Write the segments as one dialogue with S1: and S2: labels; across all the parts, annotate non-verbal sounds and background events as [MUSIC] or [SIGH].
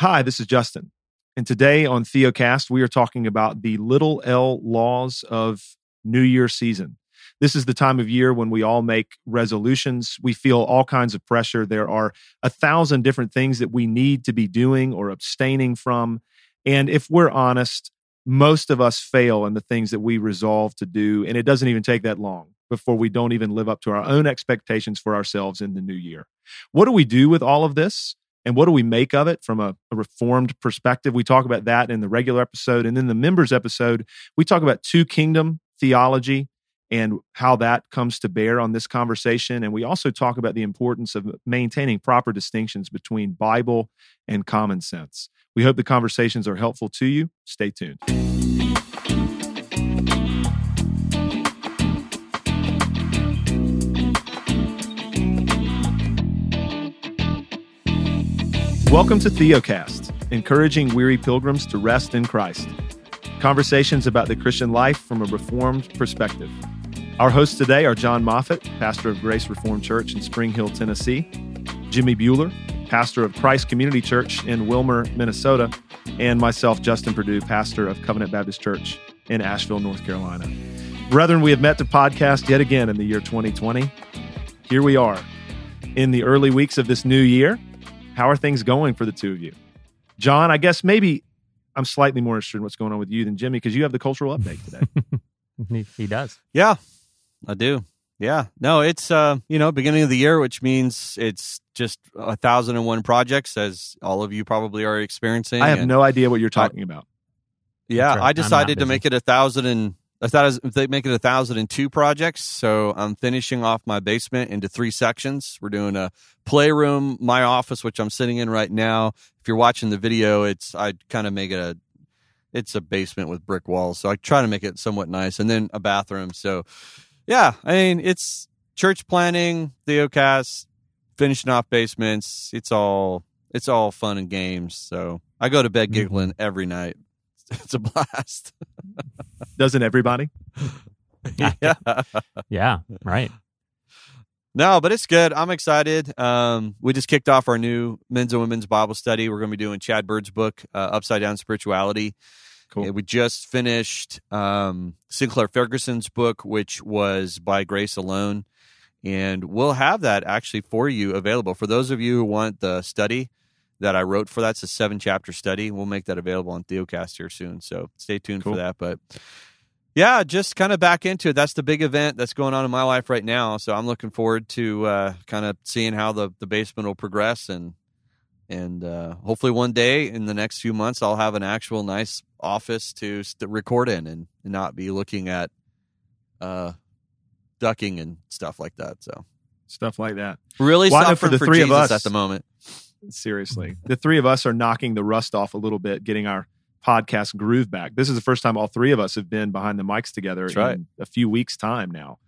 S1: Hi, this is Justin. And today on Theocast, we are talking about the little L laws of New Year season. This is the time of year when we all make resolutions. We feel all kinds of pressure. There are a thousand different things that we need to be doing or abstaining from. And if we're honest, most of us fail in the things that we resolve to do. And it doesn't even take that long before we don't even live up to our own expectations for ourselves in the new year. What do we do with all of this? And what do we make of it from a, a, reformed perspective? We talk about that in the regular episode. And then the members episode, we talk about two kingdom theology and how that comes to bear on this conversation. And we also talk about the importance of maintaining proper distinctions between Bible and common sense. We hope the conversations are helpful to you. Stay tuned. Welcome to Theocast, encouraging weary pilgrims to rest in Christ. Conversations about the Christian life from a reformed perspective. Our hosts today are John Moffitt, pastor of Grace Reformed Church in Spring Hill, Tennessee, Jimmy Buehler, pastor of Christ Community Church in Willmar, Minnesota, and myself, Justin Perdue, pastor of Covenant Baptist Church in Asheville, North Carolina. Brethren, we have met to podcast yet again in the year 2020. Here we are in the early weeks of this new year how are things going for the two of you? John, I guess maybe I'm slightly more interested in what's going on with you than Jimmy because you have the cultural update today. [LAUGHS]
S2: he, he does.
S3: Yeah, I do. Yeah. No, it's uh, you know, beginning of the year, which means it's just a thousand and one projects, as all of you probably are experiencing.
S1: I have no idea what you're talking I, about.
S3: Yeah, right. I decided to make it a thousand and I thought was, they make it a thousand and two projects. So I'm finishing off my basement into three sections. We're doing a playroom, my office, which I'm sitting in right now. If you're watching the video, it's I kind of make it a it's a basement with brick walls. So I try to make it somewhat nice, and then a bathroom. So yeah, I mean it's church planning, Theocast, finishing off basements. It's all it's all fun and games. So I go to bed mm-hmm. giggling every night. It's a blast.
S1: Doesn't everybody? [LAUGHS]
S3: yeah.
S2: yeah, right.
S3: No, but it's good. I'm excited. Um, we just kicked off our new men's and women's Bible study. We're going to be doing Chad Bird's book, uh, Upside Down Spirituality. Cool. We just finished um, Sinclair Ferguson's book, which was By Grace Alone. And we'll have that actually for you available. For those of you who want the study, that I wrote for that's a seven chapter study. We'll make that available on Theocast here soon. So stay tuned cool. for that. But yeah, just kind of back into it. That's the big event that's going on in my life right now. So I'm looking forward to uh, kind of seeing how the, the basement will progress and and uh, hopefully one day in the next few months I'll have an actual nice office to st- record in and, not be looking at uh, ducking and stuff like that. So
S1: stuff like that.
S3: Really well, suffering for the for three Jesus of us at the moment.
S1: Seriously, the three of us are knocking the rust off a little bit, getting our podcast groove back. This is the first time all three of us have been behind the mics together
S3: That's
S1: in a few weeks' time now.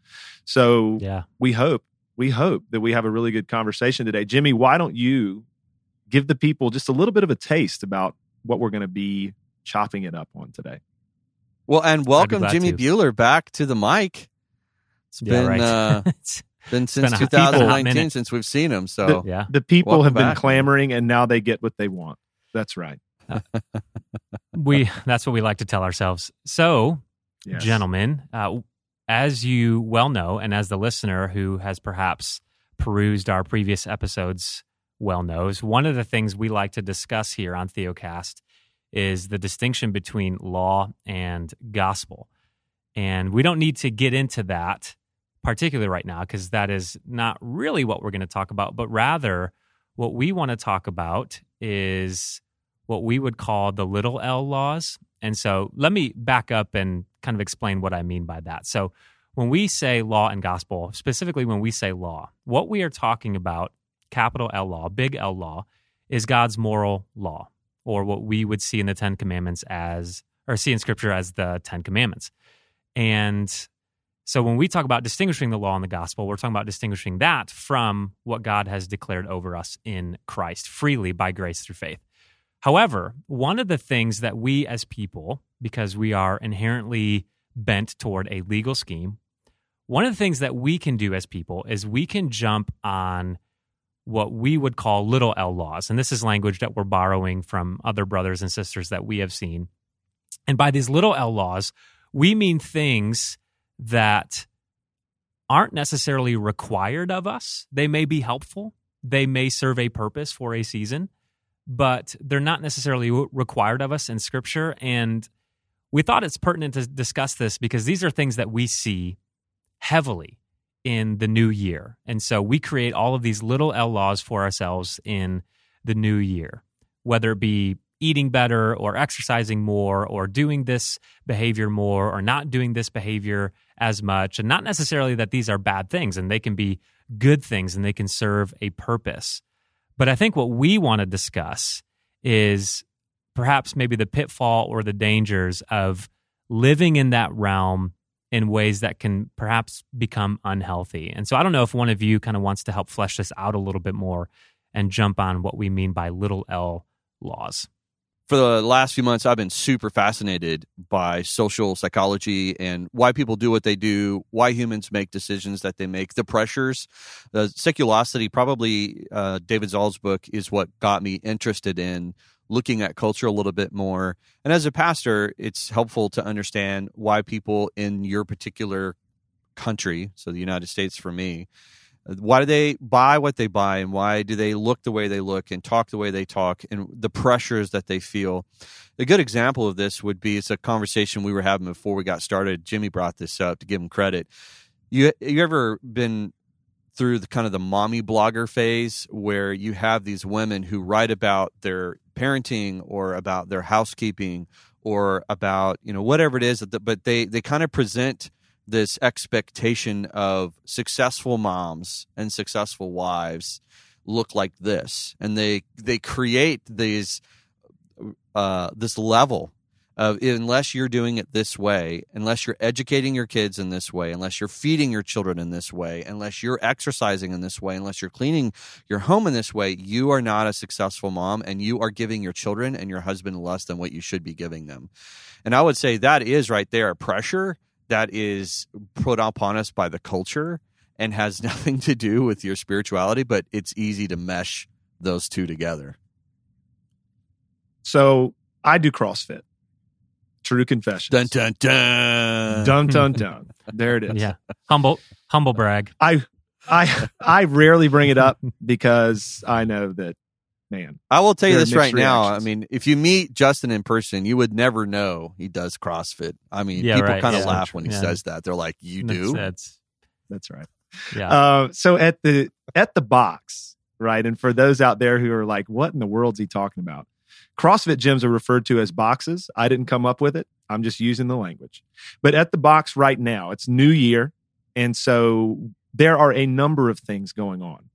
S1: So yeah. we hope we hope that we have a really good conversation today. Jimmy, why don't you give the people just a little bit of a taste about what we're going to be chopping it up on today?
S3: Well, and welcome Jimmy to. Buehler back to the mic. It's yeah, been right. uh, [LAUGHS] Been since been 2019 since we've seen him. So
S1: the, yeah, the people have been clamoring, and now they get what they want. That's right. [LAUGHS]
S2: we that's what we like to tell ourselves. So, yes. gentlemen, uh, as you well know, and as the listener who has perhaps perused our previous episodes well knows, one of the things we like to discuss here on Theocast is the distinction between law and gospel. And we don't need to get into that particularly right now, because that is not really what we're going to talk about, but rather what we want to talk about is what we would call the little L laws. And so let me back up and kind of explain what I mean by that. So when we say law and gospel, specifically when we say law, what we are talking about, capital L law, big L law, is God's moral law, or what we would see in the Ten Commandments as, or see in Scripture as the Ten Commandments. And so when we talk about distinguishing the law and the gospel, we're talking about distinguishing that from what God has declared over us in Christ freely by grace through faith. However, one of the things that we as people, because we are inherently bent toward a legal scheme, one of the things that we can do as people is we can jump on what we would call little L laws. And this is language that we're borrowing from other brothers and sisters that we have seen. And by these little L laws, we mean things that aren't necessarily required of us. They may be helpful, they may serve a purpose for a season, but they're not necessarily required of us in Scripture. And we thought it's pertinent to discuss this because these are things that we see heavily in the new year. And so we create all of these little L laws for ourselves in the new year, whether it be eating better or exercising more or doing this behavior more or not doing this behavior as much. And not necessarily that these are bad things and they can be good things and they can serve a purpose. But I think what we want to discuss is perhaps maybe the pitfall or the dangers of living in that realm in ways that can perhaps become unhealthy. And so I don't know if one of you kind of wants to help flesh this out a little bit more and jump on what we mean by little L laws.
S3: For the last few months, I've been super fascinated by social psychology and why people do what they do, why humans make decisions that they make, the pressures. The seculosity, probably uh, David Zahl's book, is what got me interested in looking at culture a little bit more. And as a pastor, it's helpful to understand why people in your particular country, so the United States for me, why do they buy what they buy and why do they look the way they look and talk the way they talk and the pressures that they feel? A good example of this would be it's a conversation we were having before we got started. Jimmy brought this up to give him credit. You you ever been through the kind of the mommy blogger phase where you have these women who write about their parenting or about their housekeeping or about you know whatever it is but they they kind of present this expectation of successful moms and successful wives look like this and they they create these uh, this level of unless you're doing it this way, unless you're educating your kids in this way, unless you're feeding your children in this way, unless you're exercising in this way, unless you're cleaning your home in this way, you are not a successful mom and you are giving your children and your husband less than what you should be giving them. And I would say that is right there pressure that is put upon us by the culture and has [LAUGHS] nothing to do with your spirituality, but it's easy to mesh those two together.
S1: So I do CrossFit. True confession.
S3: Dun dun dun.
S1: Dun dun [LAUGHS] dun. there it is.
S2: Yeah. Humble humble brag.
S1: I I I rarely bring it up because I know that man.
S3: I will tell you this right now. I mean, if you meet Justin in person, you would never know he does CrossFit. I mean, yeah, people right. kind of yeah, laugh when he yeah. says that. They're like, "You do?"
S1: That's that's right. Yeah. Uh, so at the at the box, right? And for those out there who are like, "What in the world's he talking about?" CrossFit gyms are referred to as boxes. I didn't come up with it. I'm just using the language. But at the box right now, it's New Year. And so there are a number of things going on.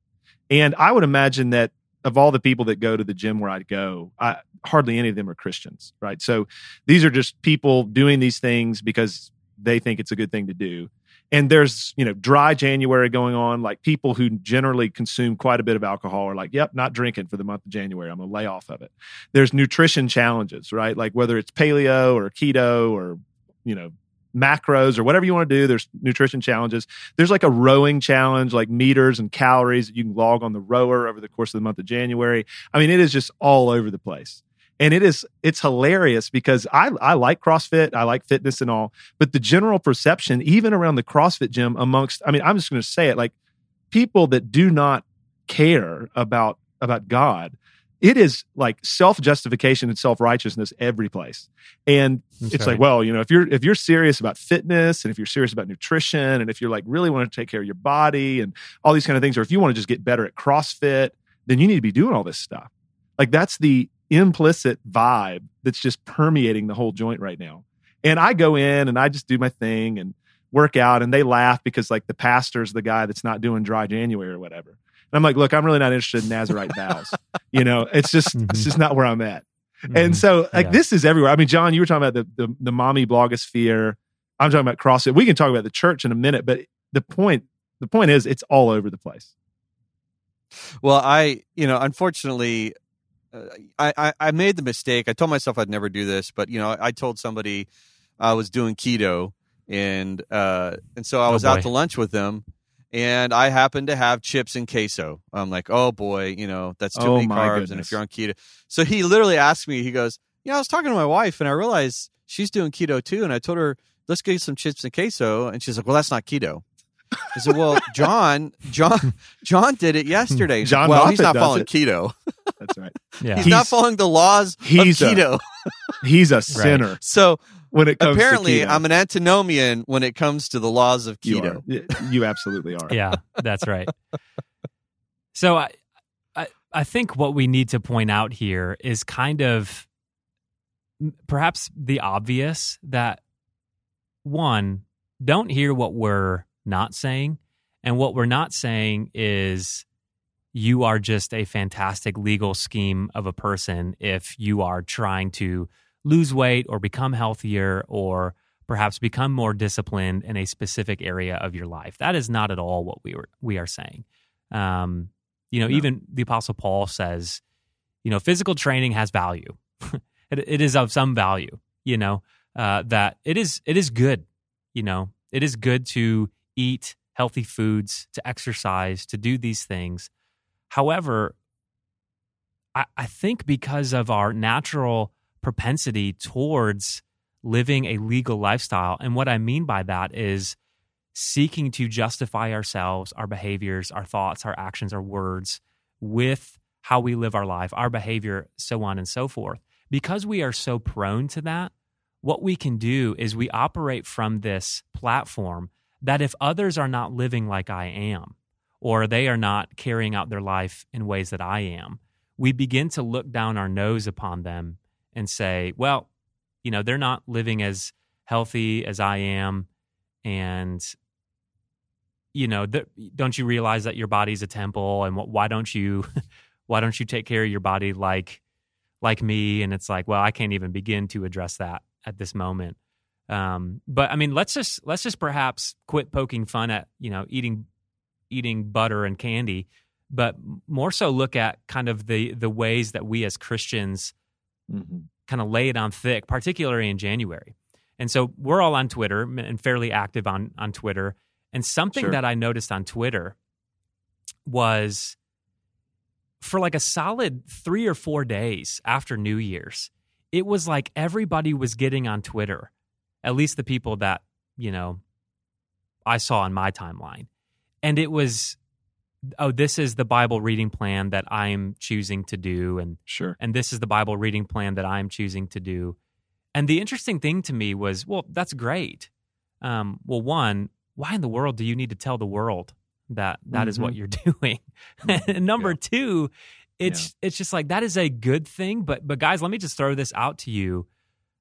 S1: And I would imagine that of all the people that go to the gym where I go, I, hardly any of them are Christians, right? So these are just people doing these things because they think it's a good thing to do. And there's you know dry january going on like people who generally consume quite a bit of alcohol are like yep not drinking for the month of january. I'm gonna lay off of it. There's nutrition challenges right? Like whether it's paleo or keto or you know macros or whatever you want to do there's nutrition challenges. There's like a rowing challenge like meters and calories that you can log on the rower over the course of the month of january. I mean it is just all over the place. And it is it's hilarious because I I like CrossFit, I like fitness and all, but the general perception, even around the CrossFit gym, amongst I mean, I'm just going to say it like people that do not care about about God, it is like self justification and self righteousness every place, and it's like, well, you know, if you're if you're serious about fitness and if you're serious about nutrition and if you're like really want to take care of your body and all these kind of things, or if you want to just get better at CrossFit, then you need to be doing all this stuff. Like that's the implicit vibe that's just permeating the whole joint right now. And I go in and I just do my thing and work out and they laugh because like the pastor's the guy that's not doing dry January or whatever. And I'm like, look, I'm really not interested in Nazarite [LAUGHS] vows. You know, it's just [LAUGHS] mm-hmm. it's just not where I'm at. Mm-hmm. And so like yeah. this is everywhere. I mean, John, you were talking about the, the the mommy blogosphere. I'm talking about CrossFit. We can talk about the church in a minute, but the point the point is it's all over the place.
S3: Well, I, you know, unfortunately, I, I, I made the mistake. I told myself I'd never do this, but you know, I told somebody I was doing keto, and uh, and so I oh, was oh out to lunch with them, and I happen to have chips and queso. I'm like, oh boy, you know, that's too oh, many carbs. Goodness. And if you're on keto, so he literally asked me, he goes, you know, I was talking to my wife and I realized she's doing keto too. And I told her, let's get some chips and queso. And she's like, well, that's not keto. I said, well, [LAUGHS] John, John, John did it yesterday.
S1: John,
S3: well, he's not following
S1: it.
S3: keto.
S1: That's right.
S3: Yeah. [LAUGHS] He's, he's, not following the laws he's of keto.
S1: A, he's a [LAUGHS] sinner. Right.
S3: So when it comes apparently I'm an antinomian when it comes to the laws of keto.
S1: You, you absolutely are.
S2: yeah, that's right. So I, I, I think what we need to point out here is kind of perhaps the obvious that one, don't hear what we're not saying. And what we're not saying is you are just a fantastic legal scheme of a person if you are trying to lose weight or become healthier or perhaps become more disciplined in a specific area of your life. That is not at all what we were we are saying. Um, you know, no. even the Apostle Paul says, you know, physical training has value. [LAUGHS] it, it is of some value. You know uh, that it is it is good. You know, it is good to eat healthy foods, to exercise, to do these things. However, I, I think because of our natural propensity towards living a legal lifestyle, and what I mean by that is seeking to justify ourselves, our behaviors, our thoughts, our actions, our words with how we live our life, our behavior, so on and so forth. Because we are so prone to that, what we can do is we operate from this platform that if others are not living like I am, or they are not carrying out their life in ways that I am, we begin to look down our nose upon them and say, well, you know, they're not living as healthy as I am. And, you know, th- don't you realize that your body's a temple? And wh- why don't you, [LAUGHS] why don't you take care of your body like, like me? And it's like, well, I can't even begin to address that at this moment. Um, but I mean, let's just let's just perhaps quit poking fun at you know eating eating butter and candy, but more so look at kind of the the ways that we as Christians mm-hmm. kind of lay it on thick, particularly in January. And so we're all on Twitter and fairly active on on Twitter. And something sure. that I noticed on Twitter was for like a solid three or four days after New Year's, it was like everybody was getting on Twitter, at least the people that, you know, I saw on my timeline. And it was, oh, this is the Bible reading plan that I'm choosing to do. And
S1: sure.
S2: And this is the Bible reading plan that I'm choosing to do. And the interesting thing to me was, well, that's great. Um, well, one, why in the world do you need to tell the world that that mm-hmm. is what mm-hmm. you're [LAUGHS] doing? and [LAUGHS] number yeah. two, it's yeah. it's just like that is a good thing but but guys let me just throw this out to you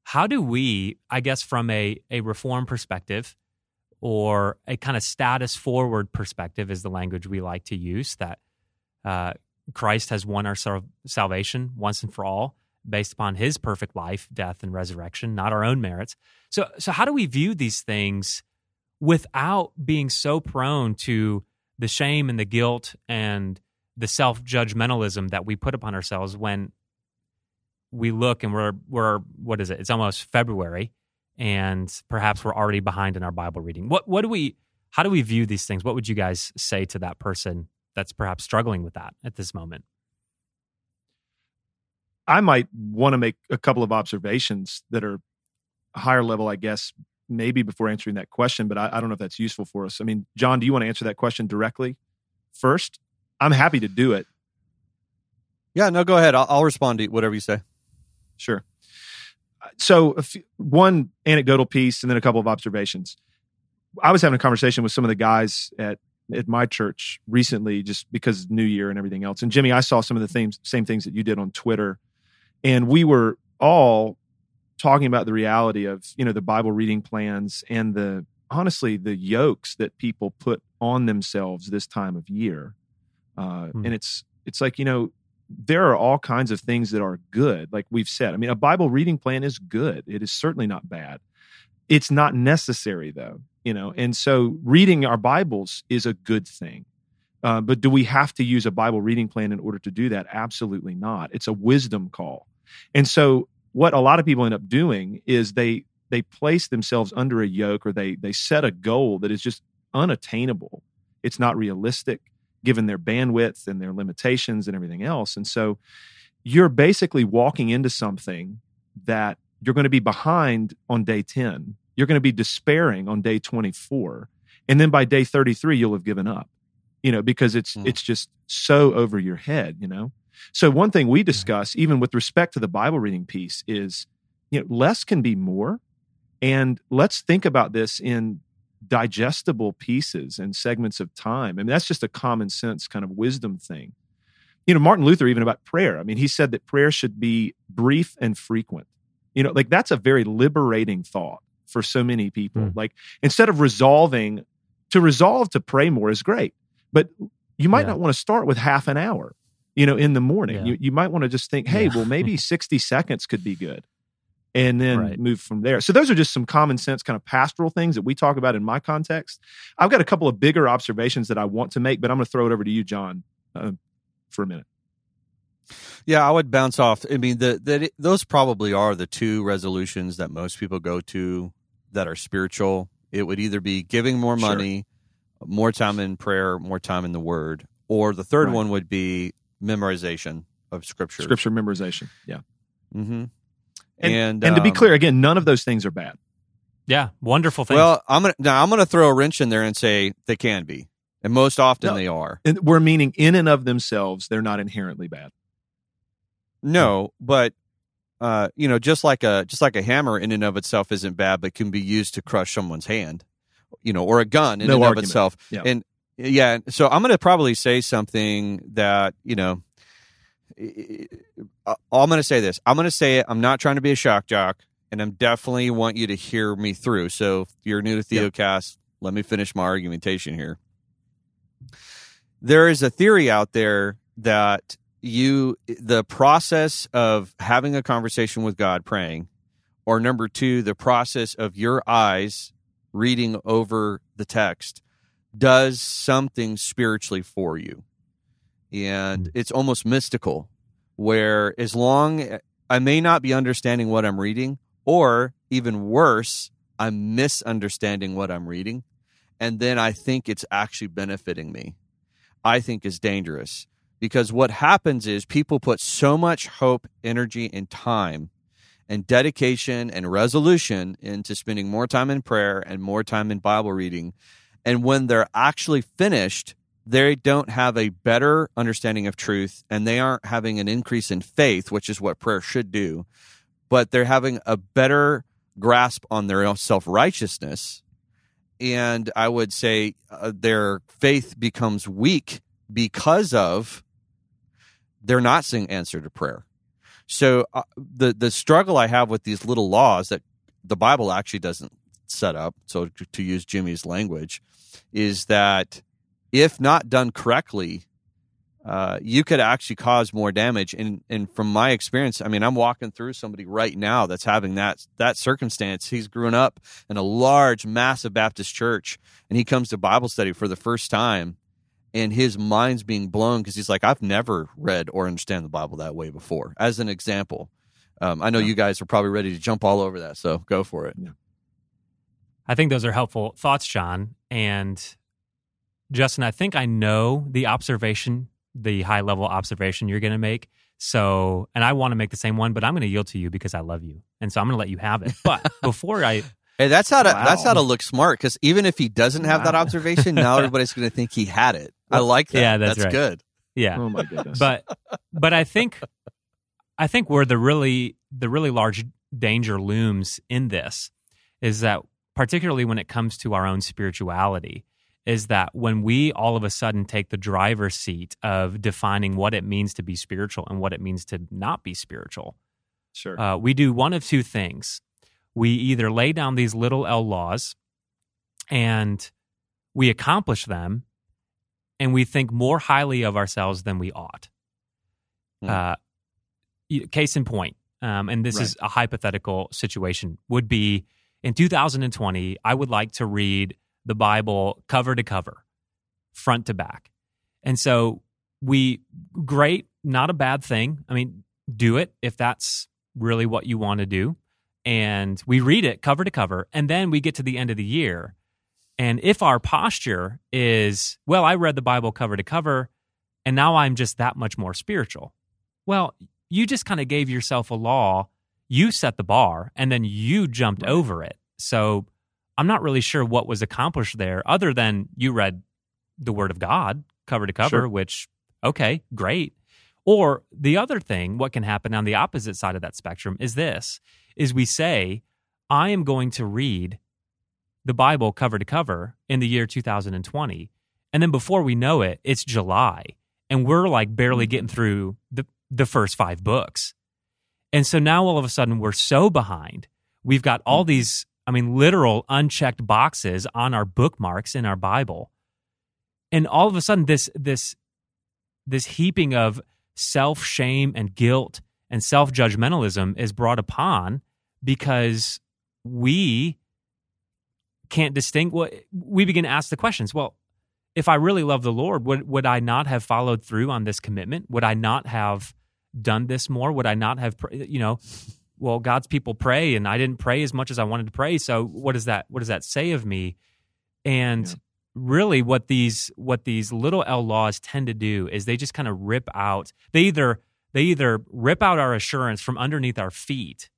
S2: how do we i guess from a a reform perspective or a kind of status forward perspective is the language we like to use that uh, christ has won our salvation once and for all based upon his perfect life death and resurrection not our own merits so so how do we view these things without being so prone to the shame and the guilt and the self judgmentalism that we put upon ourselves when we look and we're we're what is it? It's almost February, and perhaps we're already behind in our Bible reading. What what do we? How do we view these things? What would you guys say to that person that's perhaps struggling with that at this moment?
S1: I might want to make a couple of observations that are higher level, I guess, maybe before answering that question, but I, I don't know if that's useful for us. I mean, John, do you want to answer that question directly first? I'm happy to do it.
S3: Yeah, no, go ahead. I'll, I'll respond to whatever you say.
S1: Sure. So, one anecdotal piece and then a couple of observations. I was having a conversation with some of the guys at at my church recently, just because New Year and everything else. And Jimmy, I saw some of the things, same things that you did on Twitter, and we were all talking about the reality of you know the Bible reading plans and the honestly the yokes that people put on themselves this time of year uh, mm. and it's it's like you know there are all kinds of things that are good like we've said. I mean a bible reading plan is good. It is certainly not bad. It's not necessary though you know? And so reading our bibles is a good thing. Uh, but do we have to use a bible reading plan in order to do that? Absolutely not. It's a wisdom call. And so what a lot of people end up doing is they they place themselves under a yoke or they they set a goal that is just unattainable. It's not realistic given their bandwidth and their limitations and everything else. And so you're basically walking into something that you're going to be behind on day 10. You're going to be despairing on day 24. And then by day 33, you'll have given up, you know, because it's, mm. it's just so over your head, you know? So one thing we discuss, even with respect to the Bible reading piece is, you know, less can be more. And let's think about this in digestible pieces and segments of time. I mean, that's just a common sense kind of wisdom thing. You know, Martin Luther, even about prayer, I mean, he said that prayer should be brief and frequent. You know, like that's a very liberating thought for so many people. Mm. Like instead of resolving, to resolve to pray more is great, but you might yeah. not want to start with half an hour, you know, in the morning. Yeah. You, you might want to just think, hey, yeah. well, maybe [LAUGHS] 60 seconds could be good and then right. move from there. So those are just some common sense kind of pastoral things that we talk about in my context. I've got a couple of bigger observations that I want to make, but I'm going to throw it over to you, John, uh, for a minute.
S3: Yeah, I would bounce off. I mean, the, the those probably are the two resolutions that most people go to that are spiritual. It would either be giving more money, sure. more time in prayer, more time in the Word, or the third right. one would be memorization of Scripture.
S1: Scripture memorization. Yeah.
S3: Mm-hmm.
S1: And and, and to be um, clear, again, none of those things are bad.
S2: Yeah, wonderful things.
S3: Well, I'm gonna now I'm gonna throw a wrench in there and say they can be, and most often no, they are.
S1: And we're meaning in and of themselves, they're not inherently bad.
S3: No, but uh, you know, just like a just like a hammer in and of itself isn't bad, but can be used to crush someone's hand. You know, or a gun in no and argument. of itself. Yeah. And yeah, so I'm going to probably say something that you know I'm going to say this. I'm going to say it. I'm not trying to be a shock jock, and I'm definitely want you to hear me through. So if you're new to Theocast, let me finish my argumentation here. There is a theory out there that you the process of having a conversation with God, praying, or number two, the process of your eyes reading over the text does something spiritually for you and mm. it's almost mystical where as long I may not be understanding what I'm reading or even worse I'm misunderstanding what I'm reading. And then I think it's actually benefiting me. I think is dangerous because what happens is people put so much hope energy and time and dedication and resolution into spending more time in prayer and more time in Bible reading. And when they're actually finished they don't have a better understanding of truth and they aren't having an increase in faith, which is what prayer should do, but they're having a better grasp on their own self righteousness. And I would say uh, their faith becomes weak because of they're not seeing answer to prayer. So uh, the the struggle I have with these little laws that the Bible actually doesn't set up, so to, to use Jimmy's language, is that if not done correctly, uh, you could actually cause more damage. And and from my experience, I mean, I'm walking through somebody right now that's having that that circumstance. He's grown up in a large, massive Baptist church, and he comes to Bible study for the first time, and his mind's being blown because he's like, I've never read or understand the Bible that way before. As an example, um, I know yeah. you guys are probably ready to jump all over that, so go for it.
S1: Yeah.
S2: I think those are helpful thoughts, John, and Justin, I think I know the observation, the high level observation you're going to make. So, and I want to make the same one, but I'm going to yield to you because I love you, and so I'm going to let you have it. [LAUGHS] But before I,
S3: hey, that's how to wow. that's how to look smart because even if he doesn't have wow. that observation, now [LAUGHS] everybody's going to think he had it. I like that. Yeah, that's, that's right. good.
S2: Yeah.
S1: Oh my goodness.
S2: But but I think I think where the really the really large danger looms in this is that particularly when it comes to our own spirituality is that when we all of a sudden take the driver's seat of defining what it means to be spiritual and what it means to not be spiritual,
S1: sure,
S2: uh, we do one of two things. We either lay down these little L laws and we accomplish them, and we think more highly of ourselves than we ought. Hmm. Uh, case in point, um, and this right. is a hypothetical situation, would be in 2020, I would like to read the Bible cover to cover, front to back. And so we, great, not a bad thing. I mean, do it if that's really what you want to do. And we read it cover to cover. And then we get to the end of the year And if our posture is, well, I read the Bible cover to cover, and now I'm just that much more spiritual. Well, you just kind of gave yourself a law. You set the bar, and then you jumped right. over it. So I'm not really sure what was accomplished there, other than you read the Word of God cover to cover, sure. which, okay, great. Or the other thing, what can happen on the opposite side of that spectrum is this is we say, I am going to read the Bible cover to cover in the year 2020. And then before we know it, it's July. And we're like barely mm-hmm. getting through the, the first five books. And so now all of a sudden we're so behind. We've got all mm-hmm. these, I mean, literal unchecked boxes on our bookmarks in our Bible. And all of a sudden this this this heaping of self shame and guilt and self judgmentalism is brought upon because we can't distinguish. We begin to ask the questions. Well, if I really love the Lord, would would I not have followed through on this commitment? Would I not have done this more? Would I not have, you know? Well, God's people pray, and I didn't pray as much as I wanted to pray. So, what does that? What does that say of me? And yeah really what these what these little L laws tend to do is they just kind of rip out they either they either rip out our assurance from underneath our feet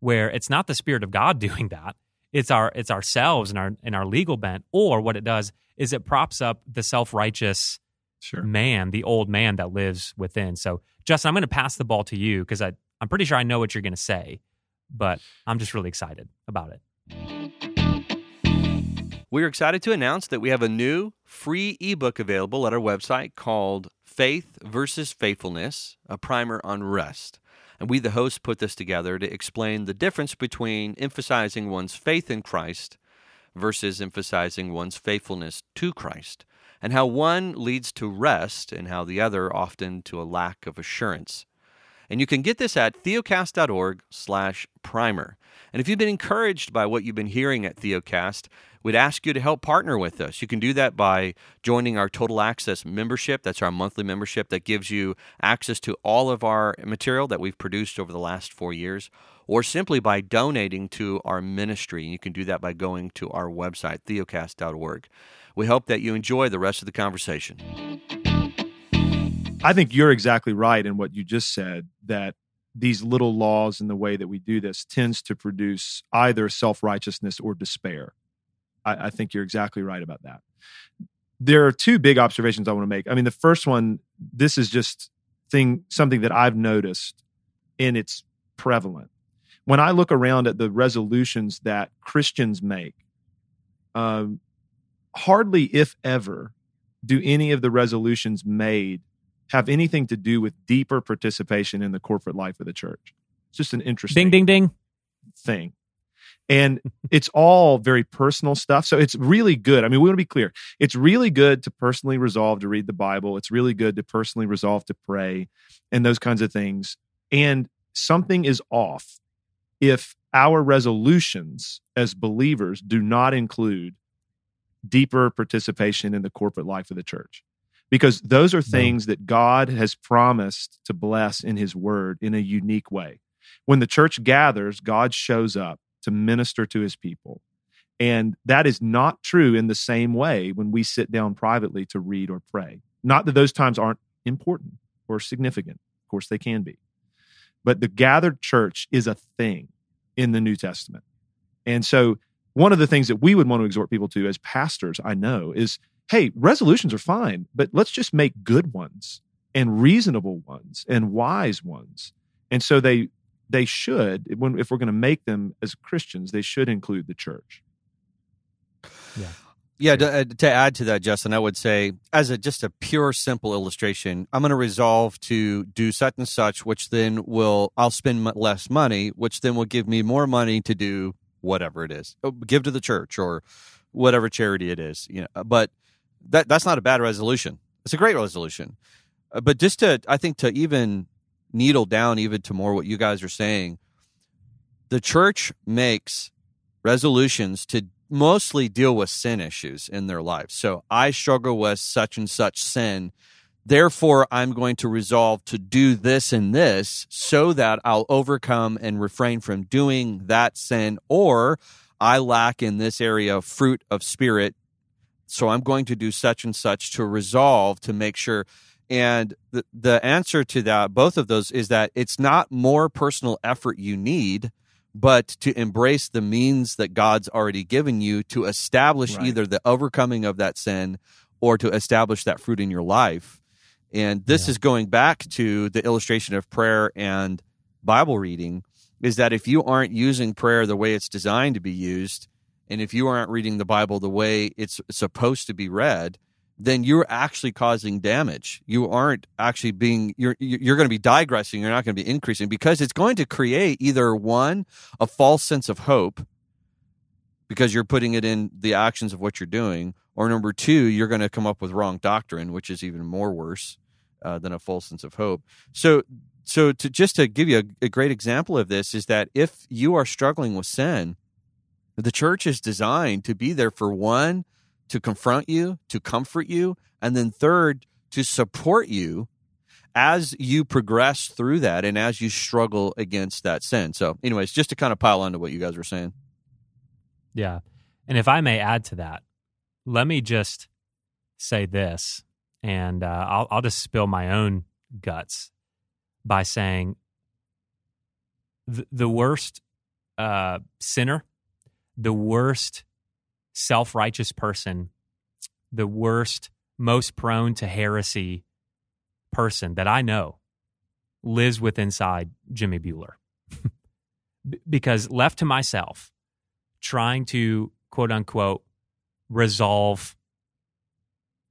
S2: where it's not the spirit of God [LAUGHS] doing that it's our it's ourselves and our and our legal bent or what it does is it props up the self-righteous sure. man the old man that lives within so Justin I'm going to pass the ball to you cuz I I'm pretty sure I know what you're going to say but I'm just really excited about it
S3: we are excited to announce that we have a new free ebook available at our website called Faith versus Faithfulness, a primer on rest. And we, the hosts, put this together to explain the difference between emphasizing one's faith in Christ versus emphasizing one's faithfulness to Christ, and how one leads to rest and how the other often to a lack of assurance. And you can get this at theocast.org slash primer. And if you've been encouraged by what you've been hearing at Theocast, we'd ask you to help partner with us. You can do that by joining our Total Access membership. That's our monthly membership that gives you access to all of our material that we've produced over the last four years, or simply by donating to our ministry. You can do that by going to our website, theocast.org. We hope that you enjoy the rest of the conversation.
S1: I think you're exactly right in what you just said that these little laws and the way that we do this tends to produce either self righteousness or despair. I, I, think you're exactly right about that. There are two big observations I want to make. I mean, the first one, this is just thing something that I've noticed, and it's prevalent. When I look around at the resolutions that Christians make, um, hardly, if ever, do any of the resolutions made have anything to do with deeper participation in the corporate life of the church. It's just an interesting
S2: ding ding ding
S1: thing. And [LAUGHS] it's all very personal stuff. So it's really good. I mean, we want to be clear. It's really good to personally resolve to read the Bible. It's really good to personally resolve to pray and those kinds of things. And something is off if our resolutions as believers do not include deeper participation in the corporate life of the church because those are things that God has promised to bless in his word in a unique way. When the church gathers, God shows up to minister to his people. And that is not true in the same way when we sit down privately to read or pray. Not that those times aren't important or significant. Of course, they can be. But the gathered church is a thing in the New Testament. And so, one of the things that we would want to exhort people to as pastors, I know, is hey, resolutions are fine, but let's just make good ones and reasonable ones and wise ones. And so they they should when if we're going to make them as Christians, they should include the church.
S3: Yeah. Yeah, to, uh, to, add to that, Justin, I would say, as a just a pure, simple illustration, I'm going to resolve to do such and such, which then will I'll spend less money, which then will give me more money to do whatever it is, oh, give to the church or whatever charity it is. You know, but that that's not a bad resolution. It's a great resolution. Uh, but just to, I think, to even needle down even to more what you guys are saying, the church makes resolutions to mostly deal with sin issues in their lives. So I struggle with such and such sin. Therefore, I'm going to resolve to do this and this so that I'll overcome and refrain from doing that sin, or I lack in this area of fruit of spirit. So I'm going to do such and such to resolve to make sure. And the, the answer to that, both of those, is that it's not more personal effort you need, but to embrace the means that God's already given you to establish right. either the overcoming of that sin or to establish that fruit in your life. And this yeah. is going back to the illustration of prayer and Bible reading is that if you aren't using prayer the way it's designed to be used, and if you aren't reading the Bible the way it's supposed to be read, then you're actually causing damage. You aren't actually being you're you're going to be digressing. You're not going to be increasing because it's going to create either one a false sense of hope because you're putting it in the actions of what you're doing, or number two, you're going to come up with wrong doctrine, which is even more worse uh, than a false sense of hope. So so to just to give you a, a great example of this is that if you are struggling with sin, the church is designed to be there for one to confront you, to comfort you, and then third to support you as you progress through that and as you struggle against that sin. So, anyways, just to kind of pile on to what you guys were saying.
S2: Yeah. And if I may add to that, let me just say this, and uh, I'll, I'll just spill my own guts by saying the, the worst uh, sinner, the worst self righteous person, the worst, most prone to heresy person that I know lives with inside Jimmy Buehler. [LAUGHS] because left to myself, trying to quote unquote resolve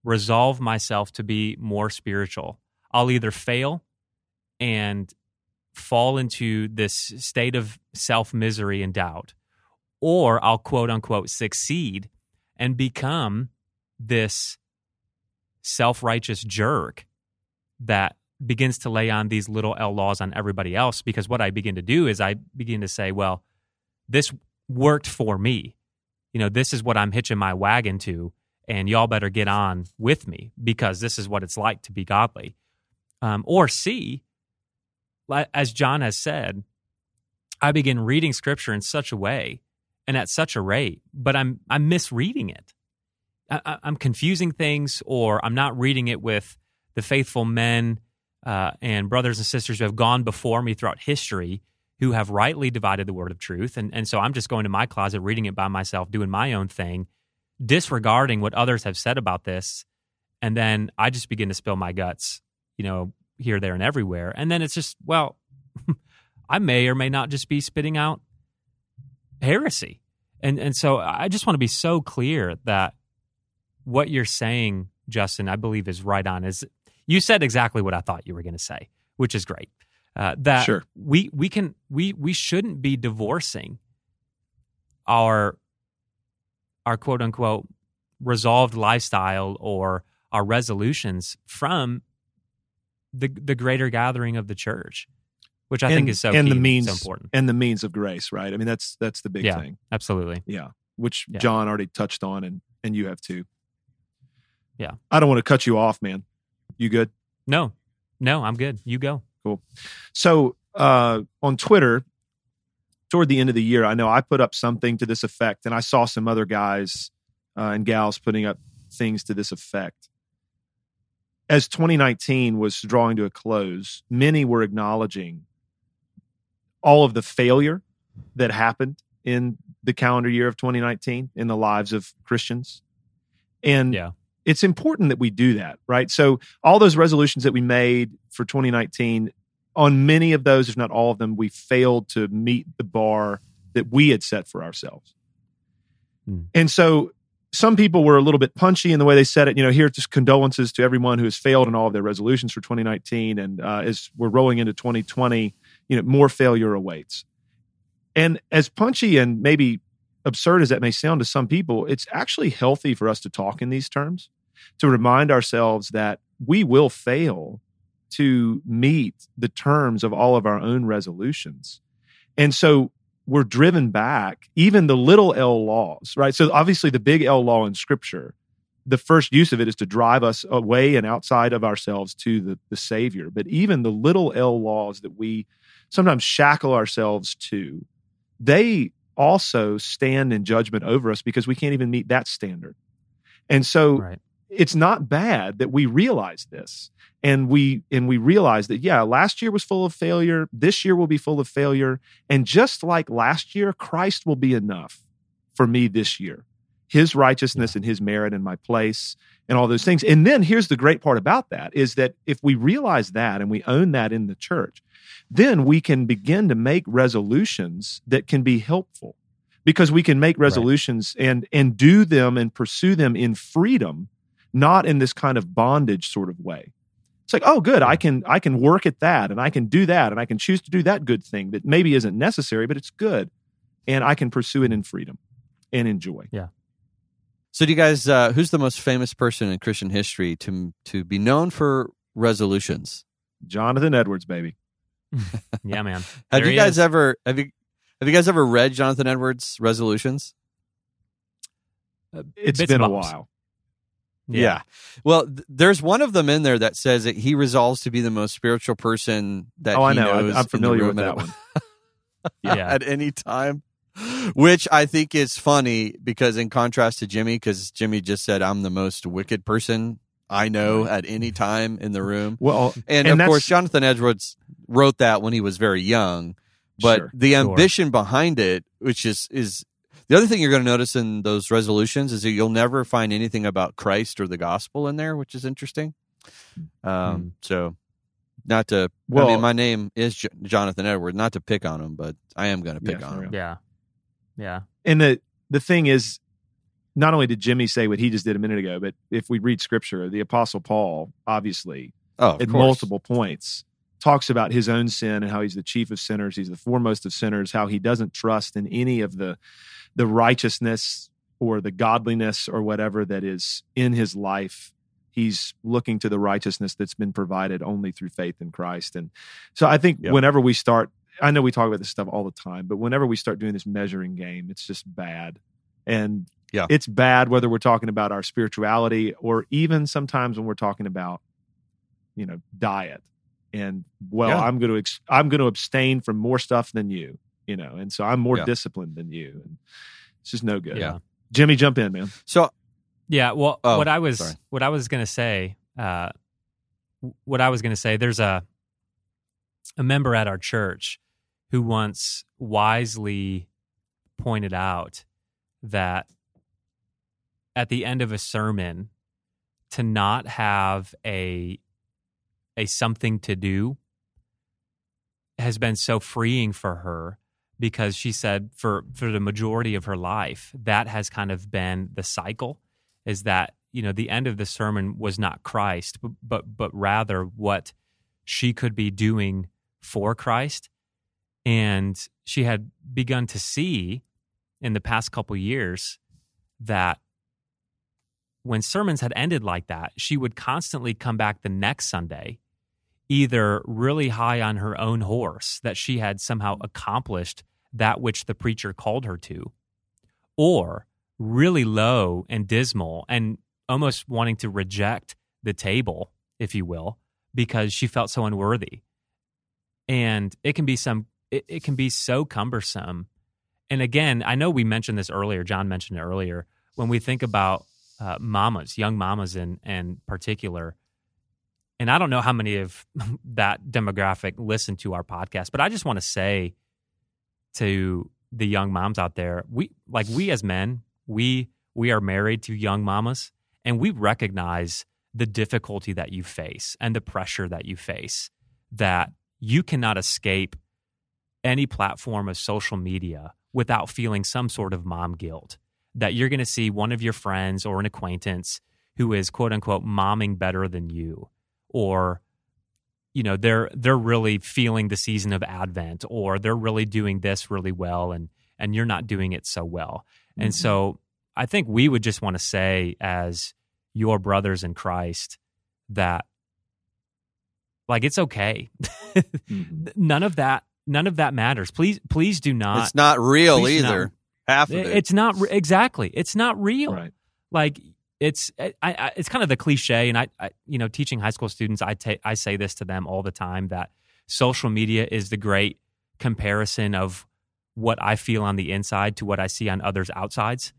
S2: resolve myself to be more spiritual, I'll either fail and fall into this state of self misery and doubt, or I'll quote unquote succeed and become this self righteous jerk that begins to lay on these little L laws on everybody else. Because what I begin to do is I begin to say, well, this worked for me. You know, this is what I'm hitching my wagon to, and y'all better get on with me because this is what it's like to be godly. Um, or C, as John has said, I begin reading scripture in such a way and at such a rate, but I'm I'm misreading it. I, am confusing things, or I'm not reading it with the faithful men uh, and brothers and sisters who have gone before me throughout history, who have rightly divided the word of truth, and and so I'm just going to my closet, reading it by myself, doing my own thing, disregarding what others have said about this, and then I just begin to spill my guts, you know, here, there, and everywhere. And then it's just, well, [LAUGHS] I may or may not just be spitting out heresy. And and so I just want to be so clear that what you're saying, Justin, I believe is right on. Is you said exactly what I thought you were going to say, which is great. Uh, that sure. we we can we we shouldn't be divorcing our our quote unquote resolved lifestyle or our resolutions from the the greater gathering of the church, which I and, think is so and the means so important
S1: and the means of grace, right? I mean, that's that's the big
S2: yeah,
S1: thing.
S2: Absolutely,
S1: yeah. Which yeah. John already touched on, and and you have too.
S2: Yeah,
S1: I don't want to cut you off, man. You good?
S2: No, no, I'm good. You go.
S1: Cool. So uh, on Twitter, toward the end of the year, I know I put up something to this effect, and I saw some other guys uh, and gals putting up things to this effect as 2019 was drawing to a close, many were acknowledging all of the failure that happened in the calendar year of 2019 in the lives of Christians. And yeah. it's important that we do that, right? So, all those resolutions that we made for 2019, on many of those, if not all of them, we failed to meet the bar that we had set for ourselves. Hmm. And so some people were a little bit punchy in the way they said it. You know, here just condolences to everyone who has failed in all of their resolutions for 2019, and uh, as we're rolling into 2020, you know, more failure awaits. And as punchy and maybe absurd as that may sound to some people, it's actually healthy for us to talk in these terms, to remind ourselves that we will fail to meet the terms of all of our own resolutions. And so we're driven back, even the little L laws, right? So obviously the big L law in scripture, the first use of it is to drive us away and outside of ourselves to the, the Savior. But even the little L laws that we sometimes shackle ourselves to, they also stand in judgment over us because we can't even meet that standard. And so right. it's not bad that we realize this and we and we realize that yeah last year was full of failure this year will be full of failure and just like last year christ will be enough for me this year his righteousness and his merit in my place and all those things. And then here's the great part about that is that if we realize that and we own that in the church then we can begin to make resolutions that can be helpful because we can make resolutions right. and and do them and pursue them in freedom not in this kind of bondage sort of way. It's like oh good i can i can work at that and i can do that and i can choose to do that good thing that maybe isn't necessary but it's good and i can pursue it in freedom and enjoy
S2: yeah
S3: so do you guys uh, who's the most famous person in christian history to to be known for resolutions
S1: jonathan edwards baby [LAUGHS]
S2: yeah man [LAUGHS]
S3: have you guys is. ever have you have you guys ever read jonathan edwards resolutions
S1: uh, it's been a while
S3: yeah. yeah. Well, th- there's one of them in there that says that he resolves to be the most spiritual person that
S1: oh,
S3: I
S1: know. I'm familiar with that one. [LAUGHS]
S3: yeah. At any time. Which I think is funny because, in contrast to Jimmy, because Jimmy just said, I'm the most wicked person I know at any time in the room.
S1: Well,
S3: and, and of course, Jonathan Edwards wrote that when he was very young. But sure, the ambition sure. behind it, which is is the other thing you're going to notice in those resolutions is that you'll never find anything about Christ or the gospel in there, which is interesting. Um, mm. So, not to, well, I mean, my name is J- Jonathan Edward, not to pick on him, but I am going to pick on him.
S2: Yeah. Yeah.
S1: And the, the thing is, not only did Jimmy say what he just did a minute ago, but if we read scripture, the apostle Paul, obviously,
S3: oh,
S1: at course. multiple points, talks about his own sin and how he's the chief of sinners, he's the foremost of sinners, how he doesn't trust in any of the the righteousness or the godliness or whatever that is in his life he's looking to the righteousness that's been provided only through faith in Christ and so i think yep. whenever we start i know we talk about this stuff all the time but whenever we start doing this measuring game it's just bad and
S3: yeah
S1: it's bad whether we're talking about our spirituality or even sometimes when we're talking about you know diet and well yeah. i'm going to ex- i'm going to abstain from more stuff than you you know, and so I'm more yeah. disciplined than you. And it's just no good.
S2: Yeah.
S1: Jimmy, jump in, man.
S3: So,
S2: yeah, well, oh, what I was, sorry. what I was going to say, uh, what I was going to say, there's a, a member at our church who once wisely pointed out that at the end of a sermon to not have a a something to do has been so freeing for her because she said for for the majority of her life that has kind of been the cycle is that you know the end of the sermon was not Christ but but, but rather what she could be doing for Christ and she had begun to see in the past couple years that when sermons had ended like that she would constantly come back the next Sunday either really high on her own horse that she had somehow accomplished that which the preacher called her to, or really low and dismal and almost wanting to reject the table, if you will, because she felt so unworthy. And it can be some it, it can be so cumbersome. And again, I know we mentioned this earlier, John mentioned it earlier, when we think about uh, mamas, young mamas in, in particular, and I don't know how many of [LAUGHS] that demographic listen to our podcast, but I just want to say to the young moms out there, we like we as men, we we are married to young mamas and we recognize the difficulty that you face and the pressure that you face that you cannot escape any platform of social media without feeling some sort of mom guilt that you're going to see one of your friends or an acquaintance who is quote unquote momming better than you or you know they're they're really feeling the season of advent or they're really doing this really well and and you're not doing it so well mm-hmm. and so i think we would just want to say as your brothers in christ that like it's okay [LAUGHS] mm-hmm. none of that none of that matters please please do not
S3: it's not real either not, half of it
S2: it's not exactly it's not real right. like it's I, I, it's kind of the cliche, and I, I, you know teaching high school students, I take I say this to them all the time that social media is the great comparison of what I feel on the inside to what I see on others' outsides.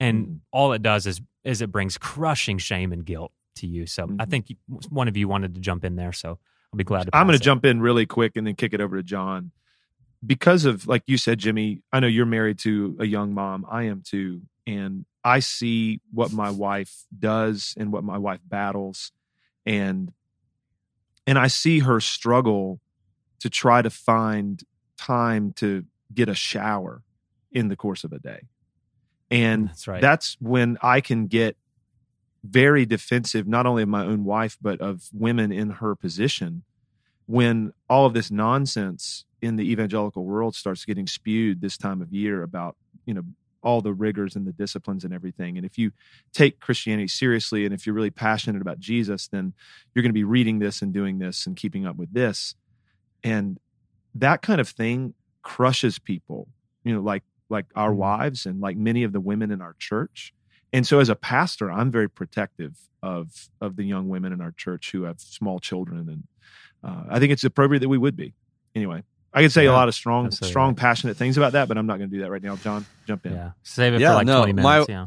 S2: And mm-hmm. all it does is is it brings crushing shame and guilt to you. So mm-hmm. I think one of you wanted to jump in there. So I'll be glad to.
S1: I'm going to jump in really quick and then kick it over to John. Because of, like you said, Jimmy, I know you're married to a young mom. I am too. And I see what my wife does and what my wife battles. And and I see her struggle to try to find time to get a shower in the course of a day. And that's, right. that's when I can get very defensive, not only of my own wife, but of women in her position. When all of this nonsense in the evangelical world starts getting spewed this time of year about, you know, all the rigors and the disciplines and everything. And if you take Christianity seriously and if you're really passionate about Jesus, then you're going to be reading this and doing this and keeping up with this. And that kind of thing crushes people, you know, like like our mm-hmm. wives and like many of the women in our church. And so as a pastor, I'm very protective of of the young women in our church who have small children and uh, I think it's appropriate that we would be. Anyway, I could say yeah, a lot of strong, absolutely. strong, passionate things about that, but I'm not going to do that right now. John, jump in.
S2: Yeah, save it yeah, for like no, 20 minutes. My, yeah.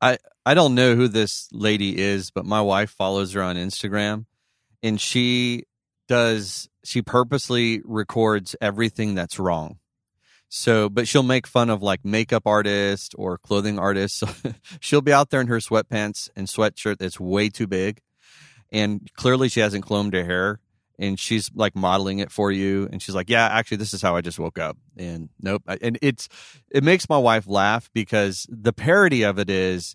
S3: I I don't know who this lady is, but my wife follows her on Instagram, and she does she purposely records everything that's wrong. So, but she'll make fun of like makeup artists or clothing artists. [LAUGHS] she'll be out there in her sweatpants and sweatshirt that's way too big, and clearly she hasn't combed her hair. And she's like modeling it for you. And she's like yeah actually this is how i just woke up. And nope. And it's it makes my wife laugh because the parody of it is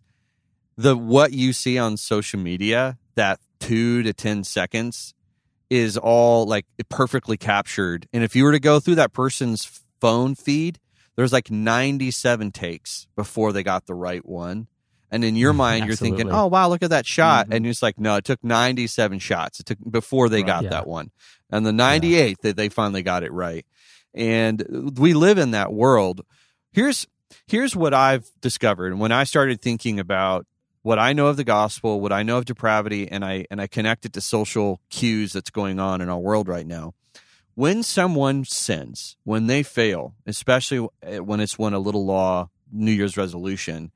S3: the what you see on social media that 2 to 10 seconds is all like perfectly captured. And if you were to go through that person's phone feed there's like 97 takes before they got the right one and in your [LAUGHS] mind, you're thinking, "Oh wow, look at that shot," mm-hmm. and it's like, "No, it took 97 shots. It took before they right, got yeah. that one, and the 98th yeah. that they finally got it right." And we live in that world. Here's here's what I've discovered when I started thinking about what I know of the gospel, what I know of depravity, and I and I connect it to social cues that's going on in our world right now. When someone sins, when they fail, especially eh, when it's when a little law, New Year's resolution,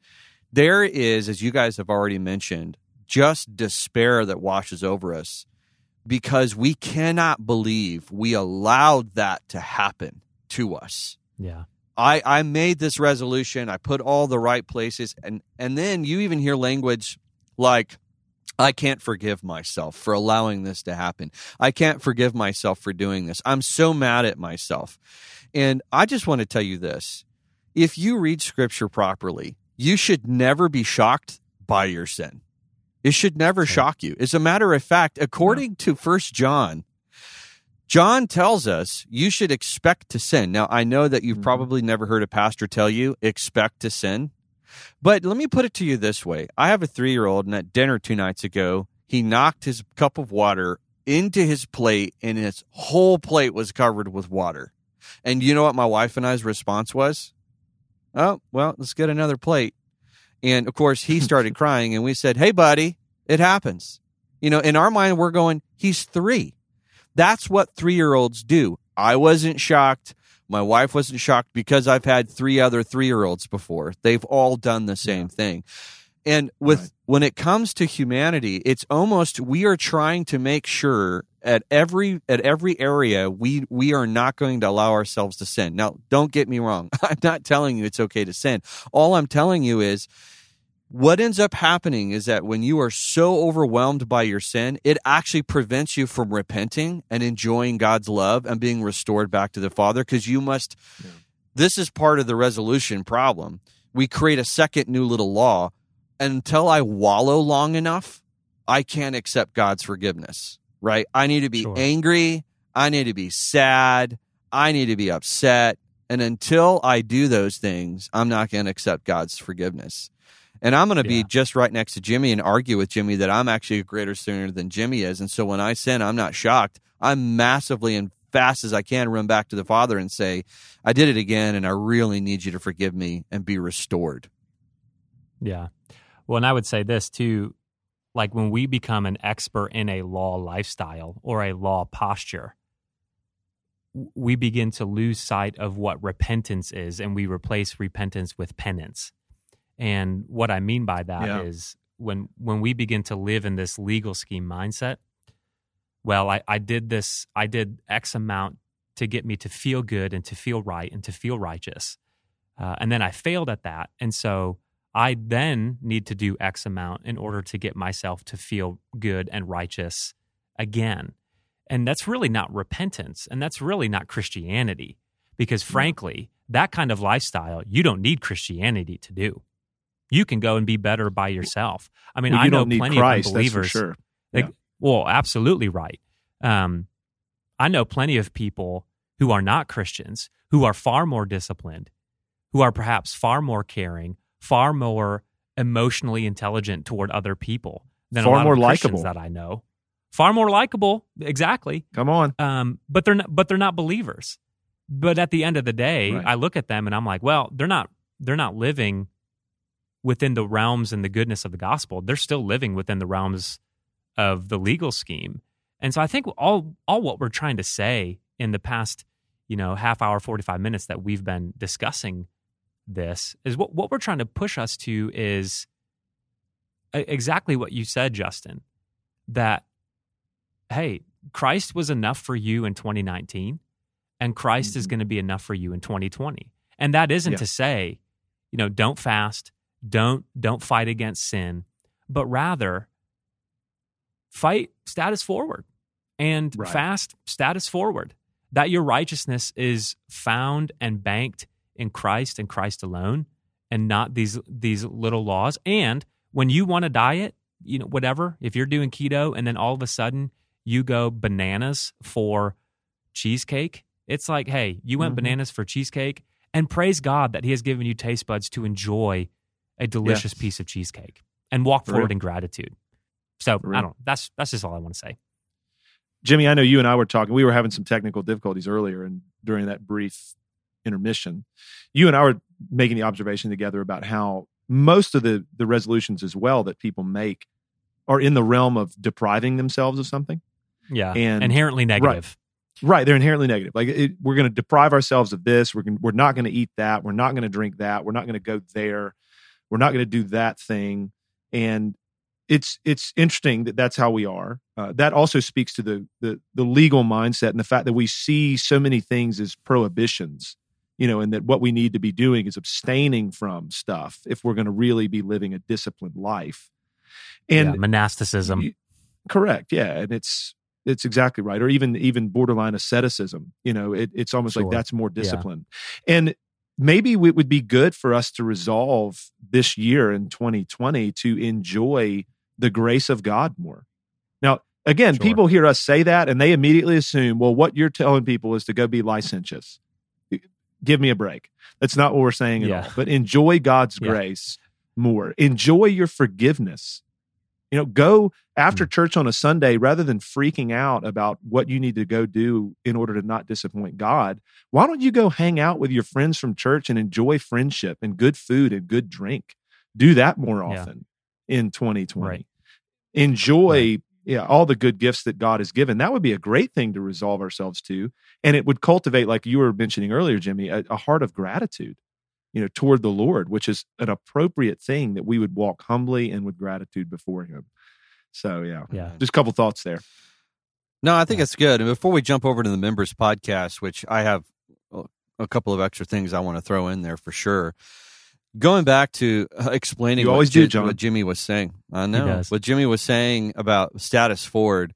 S3: there is, as you guys have already mentioned, just despair that washes over us because we cannot believe we allowed that to happen to us.
S2: Yeah.
S3: I, I made this resolution. I put all the right places. And, and then you even hear language like, I can't forgive myself for allowing this to happen. I can't forgive myself for doing this. I'm so mad at myself. And I just want to tell you this if you read scripture properly, you should never be shocked by your sin. It should never shock you. As a matter of fact, according to First John, John tells us you should expect to sin. Now, I know that you've mm-hmm. probably never heard a pastor tell you expect to sin, but let me put it to you this way. I have a three year old, and at dinner two nights ago, he knocked his cup of water into his plate, and his whole plate was covered with water. And you know what my wife and I's response was? oh, well, let's get another plate. And of course, he started [LAUGHS] crying, and we said, hey, buddy, it happens. You know, in our mind, we're going, he's three. That's what three year olds do. I wasn't shocked. My wife wasn't shocked because I've had three other three year olds before. They've all done the same yeah. thing. And with right. when it comes to humanity, it's almost we are trying to make sure at every at every area we we are not going to allow ourselves to sin. Now, don't get me wrong. [LAUGHS] I'm not telling you it's okay to sin. All I'm telling you is what ends up happening is that when you are so overwhelmed by your sin, it actually prevents you from repenting and enjoying God's love and being restored back to the Father because you must yeah. this is part of the resolution problem. We create a second new little law until I wallow long enough, I can't accept God's forgiveness, right? I need to be sure. angry. I need to be sad. I need to be upset. And until I do those things, I'm not going to accept God's forgiveness. And I'm going to yeah. be just right next to Jimmy and argue with Jimmy that I'm actually a greater sinner than Jimmy is. And so when I sin, I'm not shocked. I'm massively and fast as I can run back to the Father and say, I did it again, and I really need you to forgive me and be restored.
S2: Yeah. Well, and I would say this too like when we become an expert in a law lifestyle or a law posture, we begin to lose sight of what repentance is and we replace repentance with penance. And what I mean by that yeah. is when when we begin to live in this legal scheme mindset, well, I, I did this, I did X amount to get me to feel good and to feel right and to feel righteous. Uh, and then I failed at that. And so I then need to do X amount in order to get myself to feel good and righteous again. And that's really not repentance. And that's really not Christianity. Because frankly, that kind of lifestyle, you don't need Christianity to do. You can go and be better by yourself. I mean,
S1: well,
S2: I know
S1: plenty
S2: Christ,
S1: of unbelievers. sure.
S2: Yeah. well, absolutely right. Um, I know plenty of people who are not Christians who are far more disciplined, who are perhaps far more caring, far more emotionally intelligent toward other people than
S1: far
S2: a lot
S1: more
S2: of
S1: likable
S2: that I know. Far more likable, exactly.
S1: Come on.
S2: Um, but they're not, but they're not believers. But at the end of the day, right. I look at them and I'm like, well, they're not they're not living within the realms and the goodness of the gospel. They're still living within the realms of the legal scheme. And so I think all all what we're trying to say in the past, you know, half hour, 45 minutes that we've been discussing this is what what we're trying to push us to is exactly what you said, Justin, that hey, Christ was enough for you in 2019 and Christ mm-hmm. is going to be enough for you in 2020. And that isn't yeah. to say, you know, don't fast, don't don't fight against sin, but rather fight status forward and right. fast status forward. That your righteousness is found and banked in Christ and Christ alone and not these these little laws. And when you want to diet, you know, whatever, if you're doing keto and then all of a sudden you go bananas for cheesecake, it's like, hey, you went mm-hmm. bananas for cheesecake and praise God that He has given you taste buds to enjoy a delicious yeah. piece of cheesecake and walk for forward real. in gratitude. So I don't. That's that's just all I want to say.
S1: Jimmy, I know you and I were talking. We were having some technical difficulties earlier, and during that brief intermission, you and I were making the observation together about how most of the the resolutions as well that people make are in the realm of depriving themselves of something.
S2: Yeah, and inherently negative.
S1: Right, right they're inherently negative. Like it, we're going to deprive ourselves of this. We're gonna, we're not going to eat that. We're not going to drink that. We're not going to go there. We're not going to do that thing. And it's it's interesting that that's how we are. Uh, that also speaks to the, the the legal mindset and the fact that we see so many things as prohibitions, you know, and that what we need to be doing is abstaining from stuff if we're going to really be living a disciplined life. And
S2: yeah, monasticism,
S1: correct? Yeah, and it's it's exactly right, or even even borderline asceticism. You know, it, it's almost sure. like that's more discipline. Yeah. And maybe it would be good for us to resolve this year in 2020 to enjoy the grace of God more. Now, again, sure. people hear us say that and they immediately assume, well, what you're telling people is to go be licentious. Give me a break. That's not what we're saying at yeah. all. But enjoy God's yeah. grace more. Enjoy your forgiveness. You know, go after mm-hmm. church on a Sunday rather than freaking out about what you need to go do in order to not disappoint God. Why don't you go hang out with your friends from church and enjoy friendship and good food and good drink? Do that more often yeah. in 2020. Right. Enjoy right. yeah, all the good gifts that God has given. That would be a great thing to resolve ourselves to. And it would cultivate, like you were mentioning earlier, Jimmy, a, a heart of gratitude you know toward the lord which is an appropriate thing that we would walk humbly and with gratitude before him. So yeah yeah. just a couple thoughts there.
S3: No i think yeah. it's good. And before we jump over to the members podcast which i have a couple of extra things i want to throw in there for sure. Going back to uh, explaining
S1: you always do, John.
S3: what jimmy was saying. I know. what jimmy was saying about status forward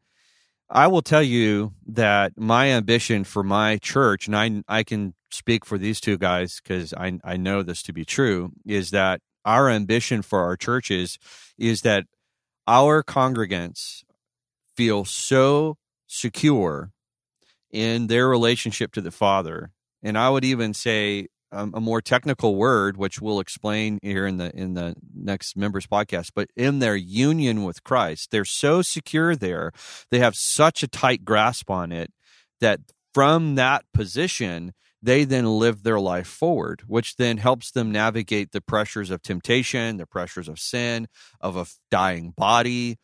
S3: I will tell you that my ambition for my church, and I, I can speak for these two guys because I, I know this to be true, is that our ambition for our churches is that our congregants feel so secure in their relationship to the Father. And I would even say um, a more technical word, which we'll explain here in the in the next members podcast. But in their union with Christ, they're so secure there. They have such a tight grasp on it that from that position, they then live their life forward, which then helps them navigate the pressures of temptation, the pressures of sin, of a dying body,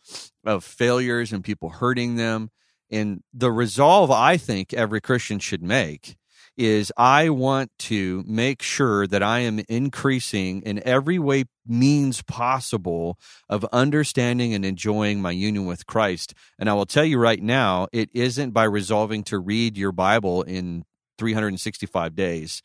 S3: of failures and people hurting them. And the resolve I think every Christian should make is I want to make sure that I am increasing in every way means possible of understanding and enjoying my union with Christ. And I will tell you right now, it isn't by resolving to read your Bible in 365 days.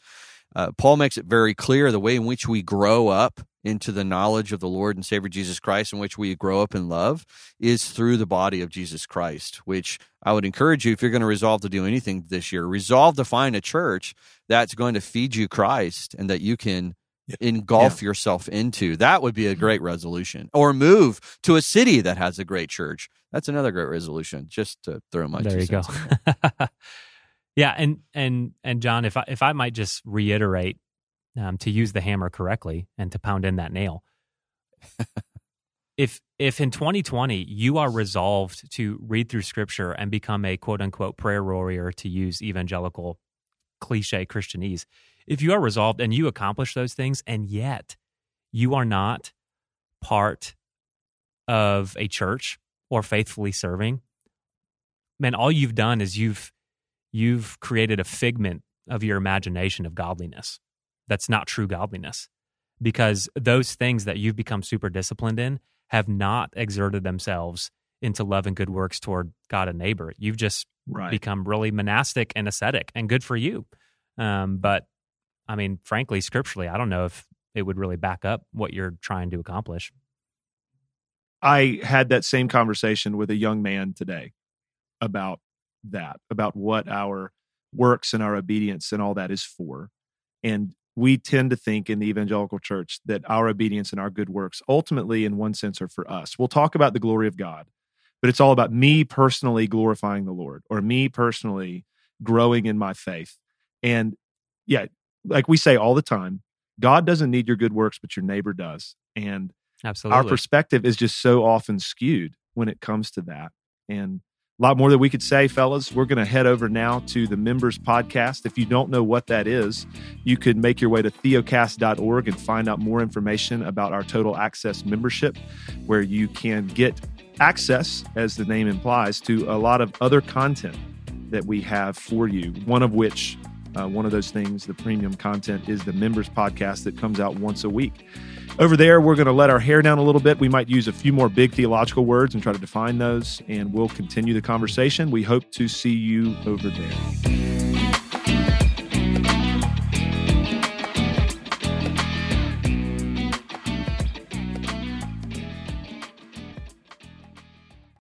S3: Uh, Paul makes it very clear the way in which we grow up into the knowledge of the Lord and Savior Jesus Christ, in which we grow up in love, is through the body of Jesus Christ. Which I would encourage you, if you're going to resolve to do anything this year, resolve to find a church that's going to feed you Christ and that you can engulf yeah. yourself into. That would be a great resolution. Or move to a city that has a great church. That's another great resolution. Just to throw my
S2: there you go. [LAUGHS] yeah, and and and John, if I if I might just reiterate um, to use the hammer correctly and to pound in that nail. if if in 2020 you are resolved to read through scripture and become a quote unquote prayer warrior to use evangelical cliche christianese if you are resolved and you accomplish those things and yet you are not part of a church or faithfully serving man all you've done is you've you've created a figment of your imagination of godliness that's not true godliness because those things that you've become super disciplined in have not exerted themselves into love and good works toward God and neighbor. You've just right. become really monastic and ascetic, and good for you. Um, but I mean, frankly, scripturally, I don't know if it would really back up what you're trying to accomplish.
S1: I had that same conversation with a young man today about that, about what our works and our obedience and all that is for. And we tend to think in the evangelical church that our obedience and our good works ultimately, in one sense, are for us. We'll talk about the glory of God, but it's all about me personally glorifying the Lord or me personally growing in my faith. And yeah, like we say all the time, God doesn't need your good works, but your neighbor does. And
S2: Absolutely.
S1: our perspective is just so often skewed when it comes to that. And a lot more that we could say, fellas. We're going to head over now to the members podcast. If you don't know what that is, you could make your way to theocast.org and find out more information about our total access membership, where you can get access, as the name implies, to a lot of other content that we have for you. One of which, uh, one of those things, the premium content, is the members podcast that comes out once a week. Over there, we're going to let our hair down a little bit. We might use a few more big theological words and try to define those, and we'll continue the conversation. We hope to see you over there.